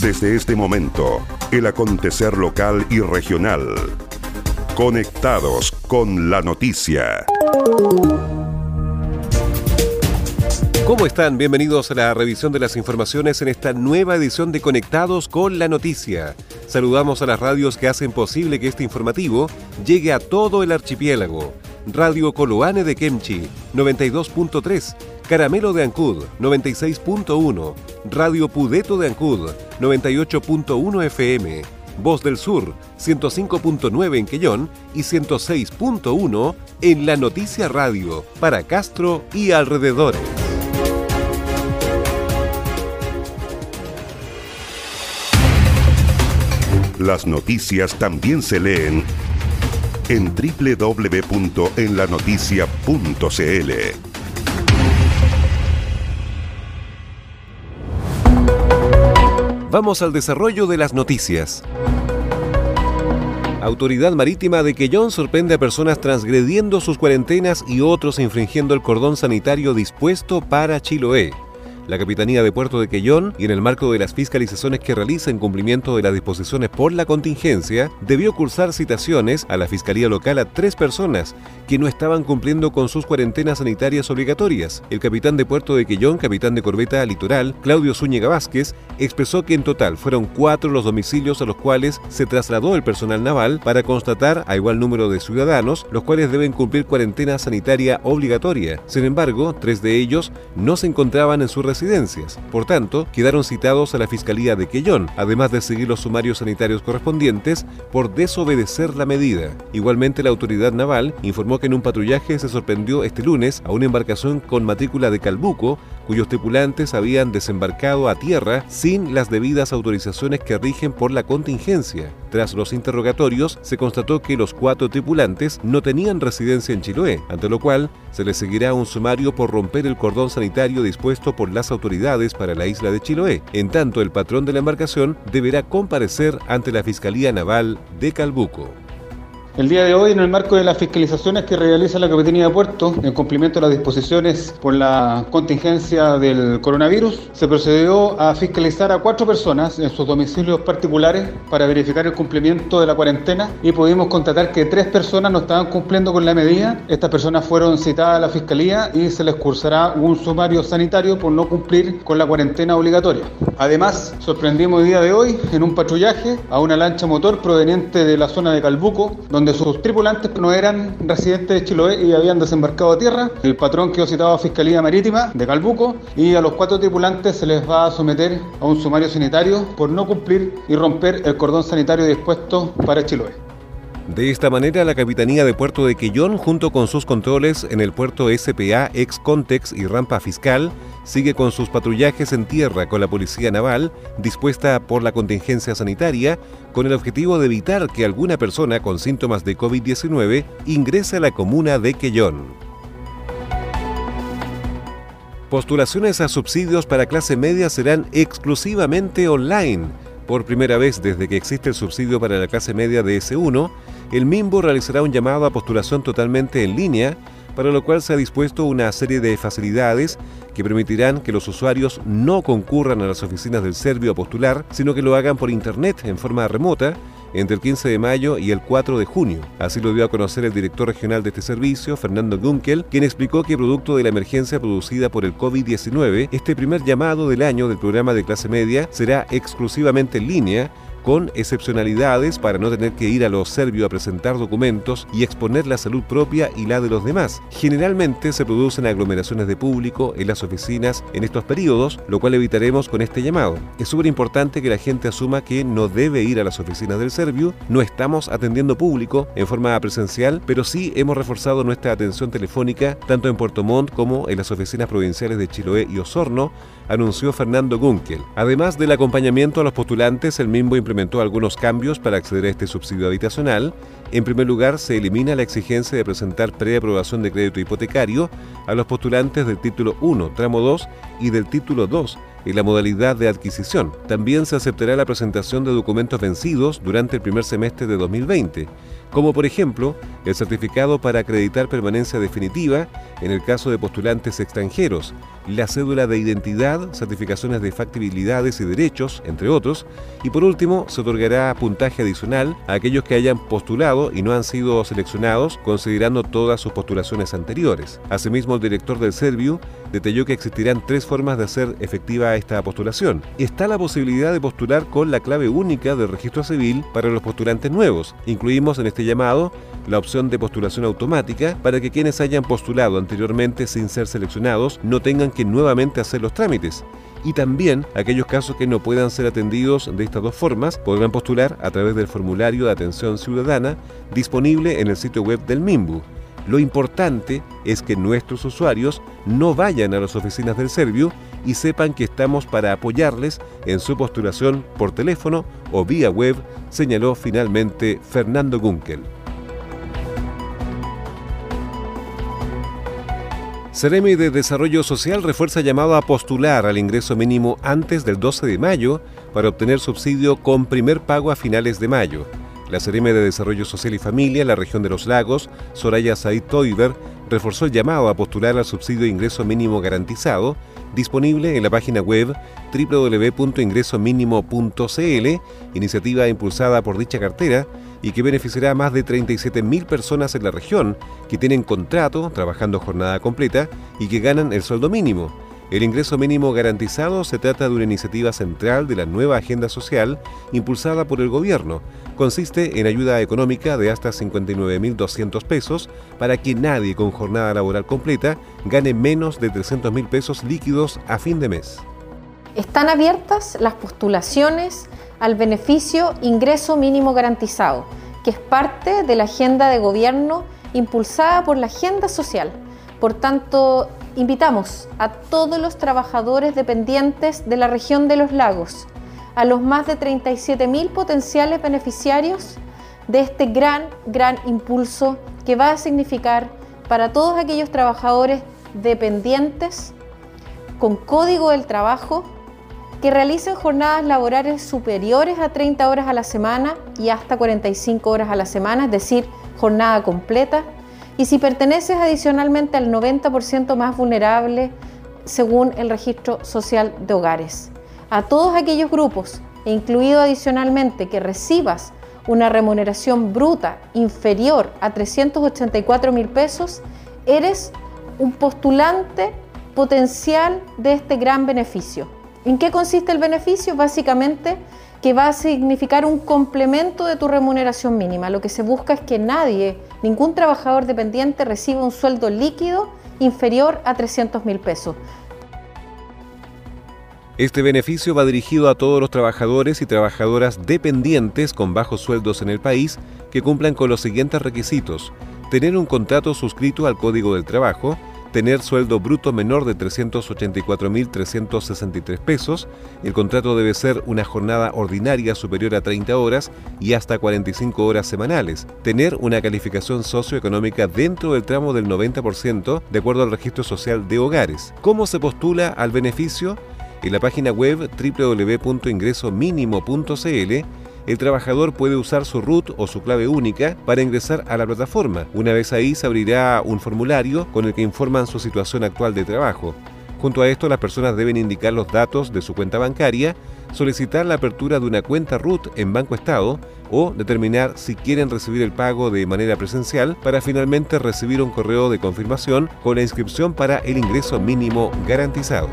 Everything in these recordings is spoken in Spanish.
Desde este momento, el acontecer local y regional. Conectados con la noticia. ¿Cómo están? Bienvenidos a la revisión de las informaciones en esta nueva edición de Conectados con la Noticia. Saludamos a las radios que hacen posible que este informativo llegue a todo el archipiélago. Radio Coloane de Kemchi, 92.3, Caramelo de Ancud, 96.1, Radio Pudeto de Ancud, 98.1 FM, Voz del Sur, 105.9 en Quellón y 106.1 en La Noticia Radio, para Castro y alrededores. Las noticias también se leen en www.enlanoticia.cl. Vamos al desarrollo de las noticias. Autoridad Marítima de Quellón sorprende a personas transgrediendo sus cuarentenas y otros infringiendo el cordón sanitario dispuesto para Chiloé la Capitanía de Puerto de Quellón y en el marco de las fiscalizaciones que realiza en cumplimiento de las disposiciones por la contingencia, debió cursar citaciones a la Fiscalía Local a tres personas que no estaban cumpliendo con sus cuarentenas sanitarias obligatorias. El capitán de Puerto de Quellón, capitán de corbeta Litoral, Claudio Zúñiga Vázquez, expresó que en total fueron cuatro los domicilios a los cuales se trasladó el personal naval para constatar a igual número de ciudadanos, los cuales deben cumplir cuarentena sanitaria obligatoria. Sin embargo, tres de ellos no se encontraban en su residencia por tanto, quedaron citados a la Fiscalía de Quellón, además de seguir los sumarios sanitarios correspondientes por desobedecer la medida. Igualmente, la autoridad naval informó que en un patrullaje se sorprendió este lunes a una embarcación con matrícula de Calbuco, cuyos tripulantes habían desembarcado a tierra sin las debidas autorizaciones que rigen por la contingencia. Tras los interrogatorios, se constató que los cuatro tripulantes no tenían residencia en Chiloé, ante lo cual se les seguirá un sumario por romper el cordón sanitario dispuesto por las autoridades para la isla de Chiloé. En tanto, el patrón de la embarcación deberá comparecer ante la Fiscalía Naval de Calbuco. El día de hoy, en el marco de las fiscalizaciones que realiza la Capitanía de Puerto, en cumplimiento de las disposiciones por la contingencia del coronavirus, se procedió a fiscalizar a cuatro personas en sus domicilios particulares para verificar el cumplimiento de la cuarentena y pudimos constatar que tres personas no estaban cumpliendo con la medida. Estas personas fueron citadas a la Fiscalía y se les cursará un sumario sanitario por no cumplir con la cuarentena obligatoria. Además, sorprendimos el día de hoy en un patrullaje a una lancha motor proveniente de la zona de Calbuco, donde sus tripulantes no eran residentes de Chiloé y habían desembarcado a tierra. El patrón quedó citado a Fiscalía Marítima de Calbuco y a los cuatro tripulantes se les va a someter a un sumario sanitario por no cumplir y romper el cordón sanitario dispuesto para Chiloé. De esta manera, la Capitanía de Puerto de Quellón, junto con sus controles en el puerto SPA, ex Contex y rampa fiscal, sigue con sus patrullajes en tierra con la Policía Naval, dispuesta por la contingencia sanitaria, con el objetivo de evitar que alguna persona con síntomas de COVID-19 ingrese a la comuna de Quellón. Postulaciones a subsidios para clase media serán exclusivamente online. Por primera vez desde que existe el subsidio para la clase media de S1, el MIMBO realizará un llamado a postulación totalmente en línea, para lo cual se ha dispuesto una serie de facilidades que permitirán que los usuarios no concurran a las oficinas del Servio a postular, sino que lo hagan por Internet en forma remota entre el 15 de mayo y el 4 de junio. Así lo dio a conocer el director regional de este servicio, Fernando Gunkel, quien explicó que producto de la emergencia producida por el COVID-19, este primer llamado del año del programa de clase media será exclusivamente en línea con excepcionalidades para no tener que ir a los serbios a presentar documentos y exponer la salud propia y la de los demás. Generalmente se producen aglomeraciones de público en las oficinas en estos periodos, lo cual evitaremos con este llamado. Es súper importante que la gente asuma que no debe ir a las oficinas del Servio, no estamos atendiendo público en forma presencial, pero sí hemos reforzado nuestra atención telefónica tanto en Puerto Montt como en las oficinas provinciales de Chiloé y Osorno, anunció Fernando Gunkel. Además del acompañamiento a los postulantes, el MIMBO implementó algunos cambios para acceder a este subsidio habitacional. En primer lugar, se elimina la exigencia de presentar preaprobación de crédito hipotecario a los postulantes del título 1, tramo 2 y del título 2 en la modalidad de adquisición. También se aceptará la presentación de documentos vencidos durante el primer semestre de 2020. Como por ejemplo el certificado para acreditar permanencia definitiva en el caso de postulantes extranjeros, la cédula de identidad, certificaciones de factibilidades y derechos, entre otros, y por último se otorgará puntaje adicional a aquellos que hayan postulado y no han sido seleccionados considerando todas sus postulaciones anteriores. Asimismo, el director del Serviu detalló que existirán tres formas de hacer efectiva esta postulación. Está la posibilidad de postular con la clave única del registro civil para los postulantes nuevos. Incluimos en este llamado la opción de postulación automática para que quienes hayan postulado anteriormente sin ser seleccionados no tengan que nuevamente hacer los trámites. Y también aquellos casos que no puedan ser atendidos de estas dos formas podrán postular a través del formulario de atención ciudadana disponible en el sitio web del MIMBU. Lo importante es que nuestros usuarios no vayan a las oficinas del Servio y sepan que estamos para apoyarles en su postulación por teléfono o vía web, señaló finalmente Fernando Gunkel. Ceremi de Desarrollo Social refuerza llamado a postular al ingreso mínimo antes del 12 de mayo para obtener subsidio con primer pago a finales de mayo. La Ceremi de Desarrollo Social y Familia, la región de los lagos, Soraya Said Toiber, reforzó el llamado a postular al subsidio de ingreso mínimo garantizado, disponible en la página web www.ingresomínimo.cl, iniciativa impulsada por dicha cartera y que beneficiará a más de 37.000 personas en la región que tienen contrato, trabajando jornada completa y que ganan el sueldo mínimo. El ingreso mínimo garantizado se trata de una iniciativa central de la nueva agenda social impulsada por el gobierno. Consiste en ayuda económica de hasta 59.200 pesos para que nadie con jornada laboral completa gane menos de 300.000 pesos líquidos a fin de mes. Están abiertas las postulaciones al beneficio ingreso mínimo garantizado, que es parte de la agenda de gobierno impulsada por la agenda social. Por tanto, invitamos a todos los trabajadores dependientes de la región de los lagos, a los más de 37.000 potenciales beneficiarios de este gran, gran impulso que va a significar para todos aquellos trabajadores dependientes con código del trabajo que realicen jornadas laborales superiores a 30 horas a la semana y hasta 45 horas a la semana, es decir, jornada completa. Y si perteneces adicionalmente al 90% más vulnerable según el registro social de hogares. A todos aquellos grupos, e incluido adicionalmente que recibas una remuneración bruta inferior a 384 mil pesos, eres un postulante potencial de este gran beneficio. ¿En qué consiste el beneficio? Básicamente que va a significar un complemento de tu remuneración mínima. Lo que se busca es que nadie, ningún trabajador dependiente reciba un sueldo líquido inferior a 300 mil pesos. Este beneficio va dirigido a todos los trabajadores y trabajadoras dependientes con bajos sueldos en el país que cumplan con los siguientes requisitos. Tener un contrato suscrito al Código del Trabajo, tener sueldo bruto menor de 384.363 pesos, el contrato debe ser una jornada ordinaria superior a 30 horas y hasta 45 horas semanales, tener una calificación socioeconómica dentro del tramo del 90% de acuerdo al registro social de hogares. ¿Cómo se postula al beneficio? En la página web www.ingresomínimo.cl el trabajador puede usar su root o su clave única para ingresar a la plataforma. Una vez ahí se abrirá un formulario con el que informan su situación actual de trabajo. Junto a esto, las personas deben indicar los datos de su cuenta bancaria, solicitar la apertura de una cuenta root en Banco Estado o determinar si quieren recibir el pago de manera presencial para finalmente recibir un correo de confirmación con la inscripción para el ingreso mínimo garantizado.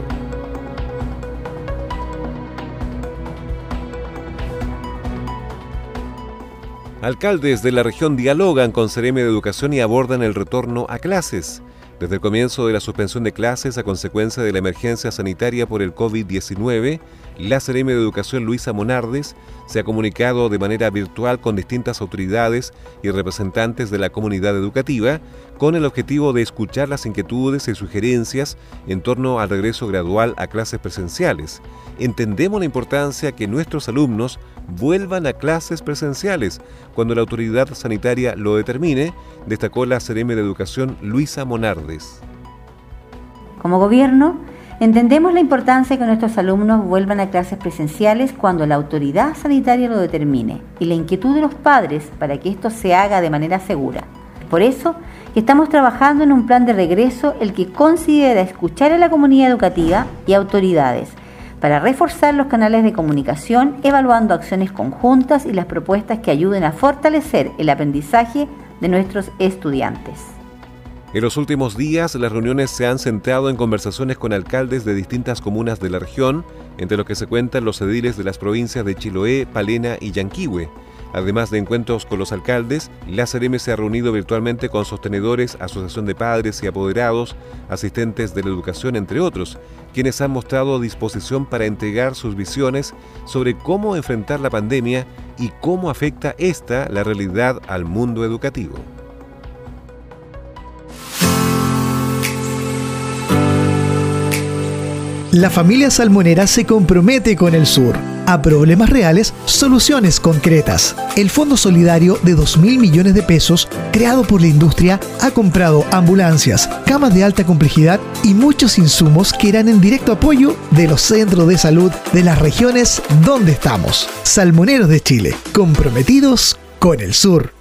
Alcaldes de la región dialogan con Cereme de Educación y abordan el retorno a clases. Desde el comienzo de la suspensión de clases a consecuencia de la emergencia sanitaria por el COVID-19, la Cereme de Educación Luisa Monardes se ha comunicado de manera virtual con distintas autoridades y representantes de la comunidad educativa con el objetivo de escuchar las inquietudes y sugerencias en torno al regreso gradual a clases presenciales. Entendemos la importancia que nuestros alumnos vuelvan a clases presenciales cuando la autoridad sanitaria lo determine, destacó la CRM de Educación Luisa Monardes. Como gobierno, Entendemos la importancia que nuestros alumnos vuelvan a clases presenciales cuando la autoridad sanitaria lo determine y la inquietud de los padres para que esto se haga de manera segura. Por eso, estamos trabajando en un plan de regreso el que considera escuchar a la comunidad educativa y autoridades para reforzar los canales de comunicación, evaluando acciones conjuntas y las propuestas que ayuden a fortalecer el aprendizaje de nuestros estudiantes. En los últimos días, las reuniones se han centrado en conversaciones con alcaldes de distintas comunas de la región, entre los que se cuentan los ediles de las provincias de Chiloé, Palena y Yanquihue. Además de encuentros con los alcaldes, la CEREME se ha reunido virtualmente con sostenedores, asociación de padres y apoderados, asistentes de la educación, entre otros, quienes han mostrado disposición para entregar sus visiones sobre cómo enfrentar la pandemia y cómo afecta esta la realidad al mundo educativo. La familia salmonera se compromete con el sur. A problemas reales, soluciones concretas. El Fondo Solidario de 2 mil millones de pesos, creado por la industria, ha comprado ambulancias, camas de alta complejidad y muchos insumos que irán en directo apoyo de los centros de salud de las regiones donde estamos. Salmoneros de Chile, comprometidos con el sur.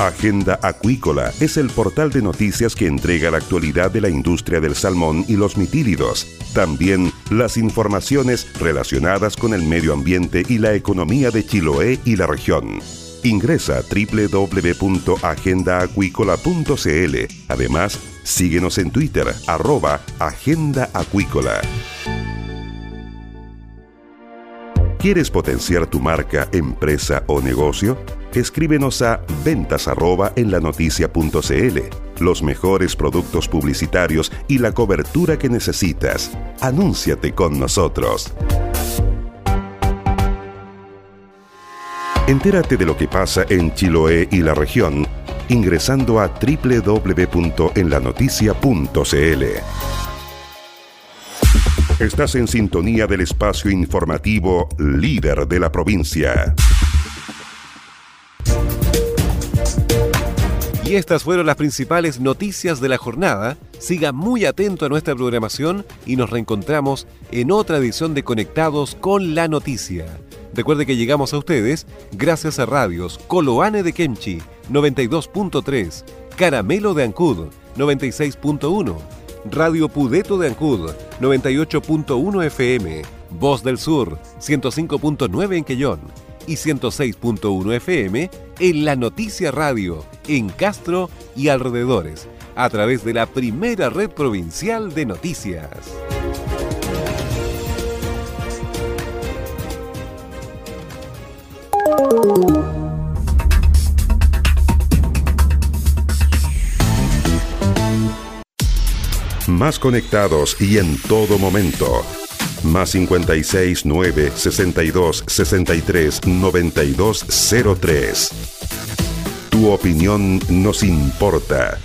Agenda Acuícola es el portal de noticias que entrega la actualidad de la industria del salmón y los mitílidos. También las informaciones relacionadas con el medio ambiente y la economía de Chiloé y la región. Ingresa www.agendaacuícola.cl. Además, síguenos en Twitter, arroba Agenda Acuícola. ¿Quieres potenciar tu marca, empresa o negocio? Escríbenos a ventas arroba en la noticia.cl. Los mejores productos publicitarios y la cobertura que necesitas. Anúnciate con nosotros. Entérate de lo que pasa en Chiloé y la región ingresando a www.enlanoticia.cl. Estás en sintonía del espacio informativo líder de la provincia. Y estas fueron las principales noticias de la jornada. Siga muy atento a nuestra programación y nos reencontramos en otra edición de Conectados con la Noticia. Recuerde que llegamos a ustedes gracias a radios Coloane de Kemchi 92.3, Caramelo de Ancud 96.1, Radio Pudeto de Ancud 98.1 FM, Voz del Sur 105.9 en Quellón y 106.1 FM en La Noticia Radio, en Castro y alrededores, a través de la primera red provincial de noticias. Más conectados y en todo momento. Más 56 9 62 63 92 03. Tu opinión nos importa.